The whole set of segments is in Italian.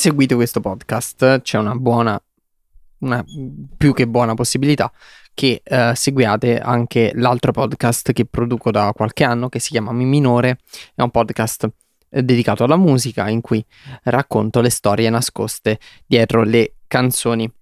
seguite questo podcast, c'è una buona, una più che buona possibilità che uh, seguiate anche l'altro podcast che produco da qualche anno che si chiama Mi Minore, è un podcast eh, dedicato alla musica in cui racconto le storie nascoste dietro le canzoni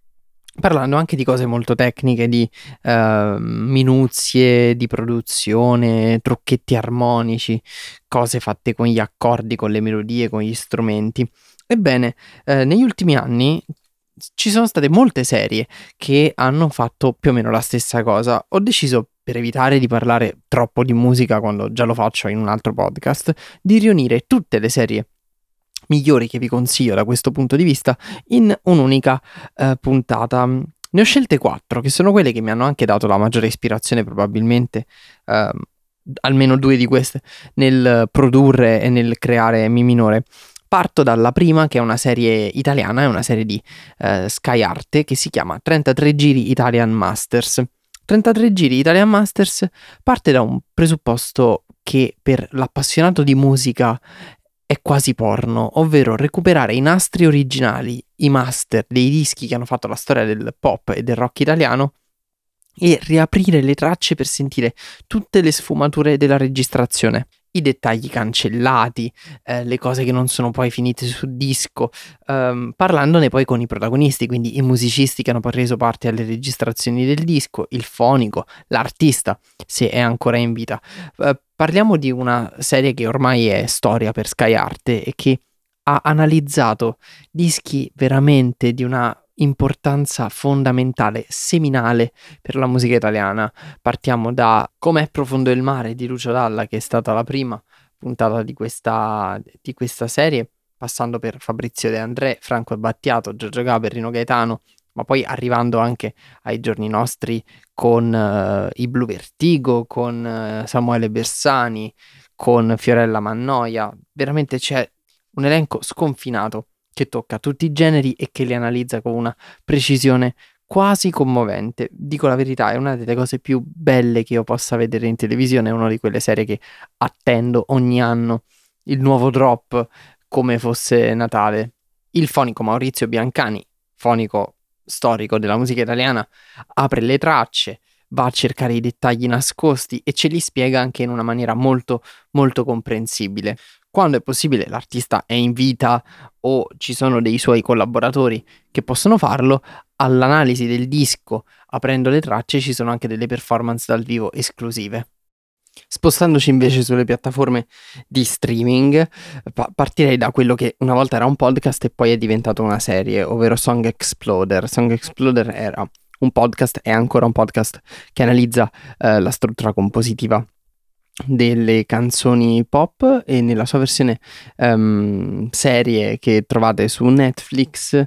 parlando anche di cose molto tecniche, di uh, minuzie di produzione, trucchetti armonici, cose fatte con gli accordi, con le melodie, con gli strumenti. Ebbene, eh, negli ultimi anni ci sono state molte serie che hanno fatto più o meno la stessa cosa. Ho deciso, per evitare di parlare troppo di musica quando già lo faccio in un altro podcast, di riunire tutte le serie migliori che vi consiglio da questo punto di vista in un'unica eh, puntata. Ne ho scelte quattro, che sono quelle che mi hanno anche dato la maggiore ispirazione, probabilmente, eh, almeno due di queste, nel produrre e nel creare Mi Minore. Parto dalla prima, che è una serie italiana, è una serie di eh, Sky Arte che si chiama 33 Giri Italian Masters. 33 Giri Italian Masters parte da un presupposto che per l'appassionato di musica è quasi porno, ovvero recuperare i nastri originali, i master dei dischi che hanno fatto la storia del pop e del rock italiano e riaprire le tracce per sentire tutte le sfumature della registrazione i dettagli cancellati, eh, le cose che non sono poi finite sul disco, ehm, parlandone poi con i protagonisti, quindi i musicisti che hanno poi reso parte alle registrazioni del disco, il fonico, l'artista, se è ancora in vita. Eh, parliamo di una serie che ormai è storia per Sky Arte e che ha analizzato dischi veramente di una importanza fondamentale, seminale per la musica italiana. Partiamo da Com'è profondo il mare di Lucio Dalla, che è stata la prima puntata di questa, di questa serie, passando per Fabrizio De André, Franco Battiato, Giorgio Gaber, Rino Gaetano, ma poi arrivando anche ai giorni nostri con uh, i Blue Vertigo, con uh, Samuele Bersani, con Fiorella Mannoia. Veramente c'è un elenco sconfinato che tocca tutti i generi e che li analizza con una precisione quasi commovente. Dico la verità, è una delle cose più belle che io possa vedere in televisione, è una di quelle serie che attendo ogni anno, il nuovo drop come fosse Natale. Il fonico Maurizio Biancani, fonico storico della musica italiana, apre le tracce, va a cercare i dettagli nascosti e ce li spiega anche in una maniera molto molto comprensibile. Quando è possibile l'artista è in vita o ci sono dei suoi collaboratori che possono farlo, all'analisi del disco, aprendo le tracce, ci sono anche delle performance dal vivo esclusive. Spostandoci invece sulle piattaforme di streaming, pa- partirei da quello che una volta era un podcast e poi è diventato una serie, ovvero Song Exploder. Song Exploder era un podcast, è ancora un podcast che analizza eh, la struttura compositiva delle canzoni pop e nella sua versione um, serie che trovate su Netflix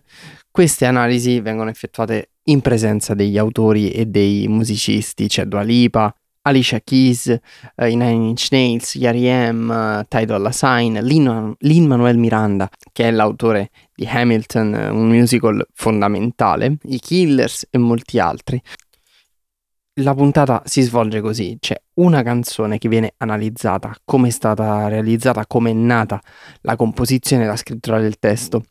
queste analisi vengono effettuate in presenza degli autori e dei musicisti c'è Dua Lipa, Alicia Keys, uh, i Nine Inch Nails, Yari M, uh, Ty Dolla Sign, Lin-Manuel Miranda che è l'autore di Hamilton, un musical fondamentale, i Killers e molti altri la puntata si svolge così, c'è una canzone che viene analizzata, come è stata realizzata, come è nata la composizione e la scrittura del testo.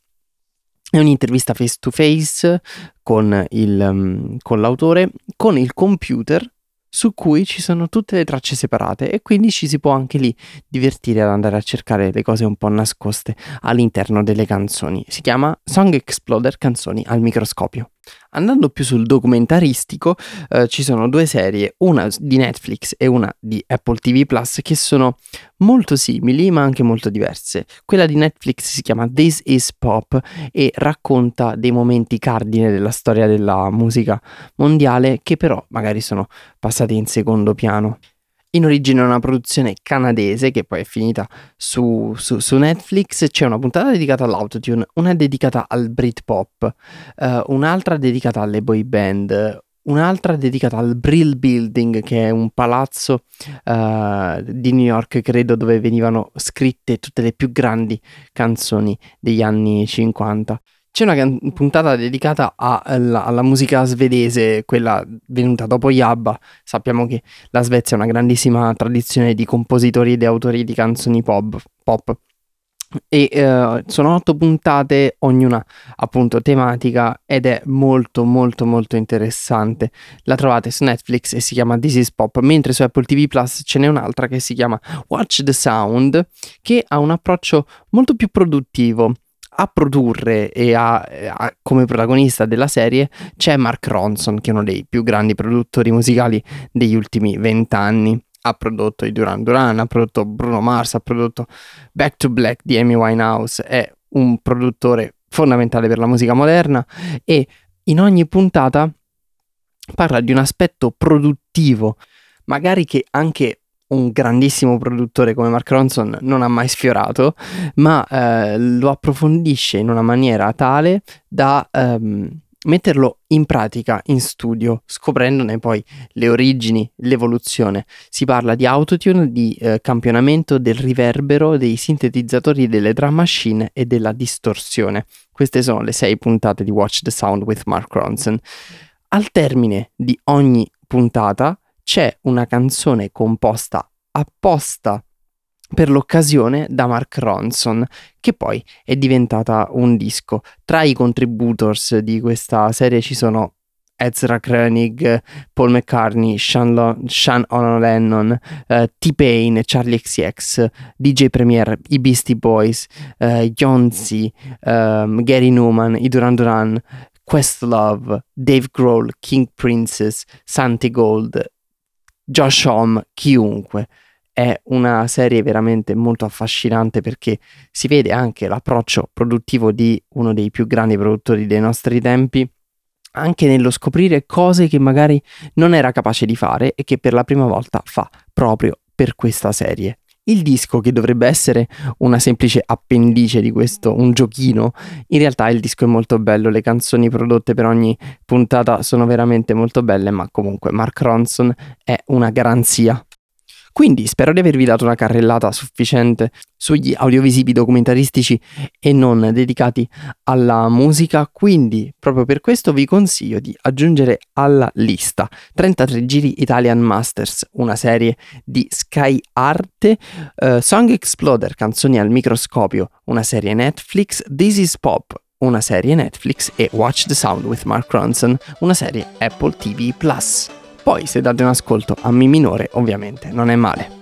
È un'intervista face to face um, con l'autore, con il computer su cui ci sono tutte le tracce separate e quindi ci si può anche lì divertire ad andare a cercare le cose un po' nascoste all'interno delle canzoni. Si chiama Song Exploder Canzoni al microscopio. Andando più sul documentaristico, eh, ci sono due serie, una di Netflix e una di Apple TV Plus, che sono molto simili ma anche molto diverse. Quella di Netflix si chiama This is Pop e racconta dei momenti cardine della storia della musica mondiale che però magari sono passati in secondo piano. In origine è una produzione canadese che poi è finita su, su, su Netflix. C'è una puntata dedicata all'autotune, una dedicata al Britpop, uh, un'altra dedicata alle boy band, un'altra dedicata al Brill Building, che è un palazzo uh, di New York, credo, dove venivano scritte tutte le più grandi canzoni degli anni 50. C'è una can- puntata dedicata a, alla, alla, musica svedese, quella venuta dopo Yabba. Sappiamo che la Svezia ha una grandissima tradizione di compositori ed autori di canzoni pop. pop. e uh, sono otto puntate, ognuna appunto tematica ed è molto molto molto interessante. La trovate su Netflix e si chiama This is Pop, mentre su Apple TV Plus ce n'è un'altra che si chiama Watch the Sound, che ha un approccio molto più produttivo. A produrre e a, a, come protagonista della serie c'è Mark Ronson, che è uno dei più grandi produttori musicali degli ultimi vent'anni. Ha prodotto i Duran Duran, ha prodotto Bruno Mars, ha prodotto Back to Black di Amy Winehouse, è un produttore fondamentale per la musica moderna e in ogni puntata parla di un aspetto produttivo, magari che anche un grandissimo produttore come Mark Ronson non ha mai sfiorato, ma eh, lo approfondisce in una maniera tale da... Ehm, metterlo in pratica in studio, scoprendone poi le origini, l'evoluzione. Si parla di autotune, di eh, campionamento, del riverbero, dei sintetizzatori, delle drum machine e della distorsione. Queste sono le sei puntate di Watch the Sound with Mark Ronson. Al termine di ogni puntata c'è una canzone composta apposta per l'occasione da Mark Ronson, che poi è diventata un disco. Tra i contributors di questa serie ci sono Ezra Koenig, Paul McCartney, Sean, Lo- Sean Lennon, uh, T-Pain, Charlie XCX, DJ Premier, i Beastie Boys, eh, Yonzi, ehm, Gary Newman, i Duran Duran, Questlove, Dave Grohl, King Princess, Santi Gold, Josh Homme, chiunque è una serie veramente molto affascinante perché si vede anche l'approccio produttivo di uno dei più grandi produttori dei nostri tempi anche nello scoprire cose che magari non era capace di fare e che per la prima volta fa proprio per questa serie. Il disco, che dovrebbe essere una semplice appendice di questo, un giochino, in realtà il disco è molto bello, le canzoni prodotte per ogni puntata sono veramente molto belle, ma comunque Mark Ronson è una garanzia quindi spero di avervi dato una carrellata sufficiente sugli audiovisivi documentaristici e non dedicati alla musica, quindi proprio per questo vi consiglio di aggiungere alla lista 33 giri Italian Masters, una serie di Sky Arte, uh, Song Exploder, canzoni al microscopio, una serie Netflix, This is Pop, una serie Netflix e Watch the Sound with Mark Ronson, una serie Apple TV. Poi se date un ascolto a Mi minore ovviamente non è male.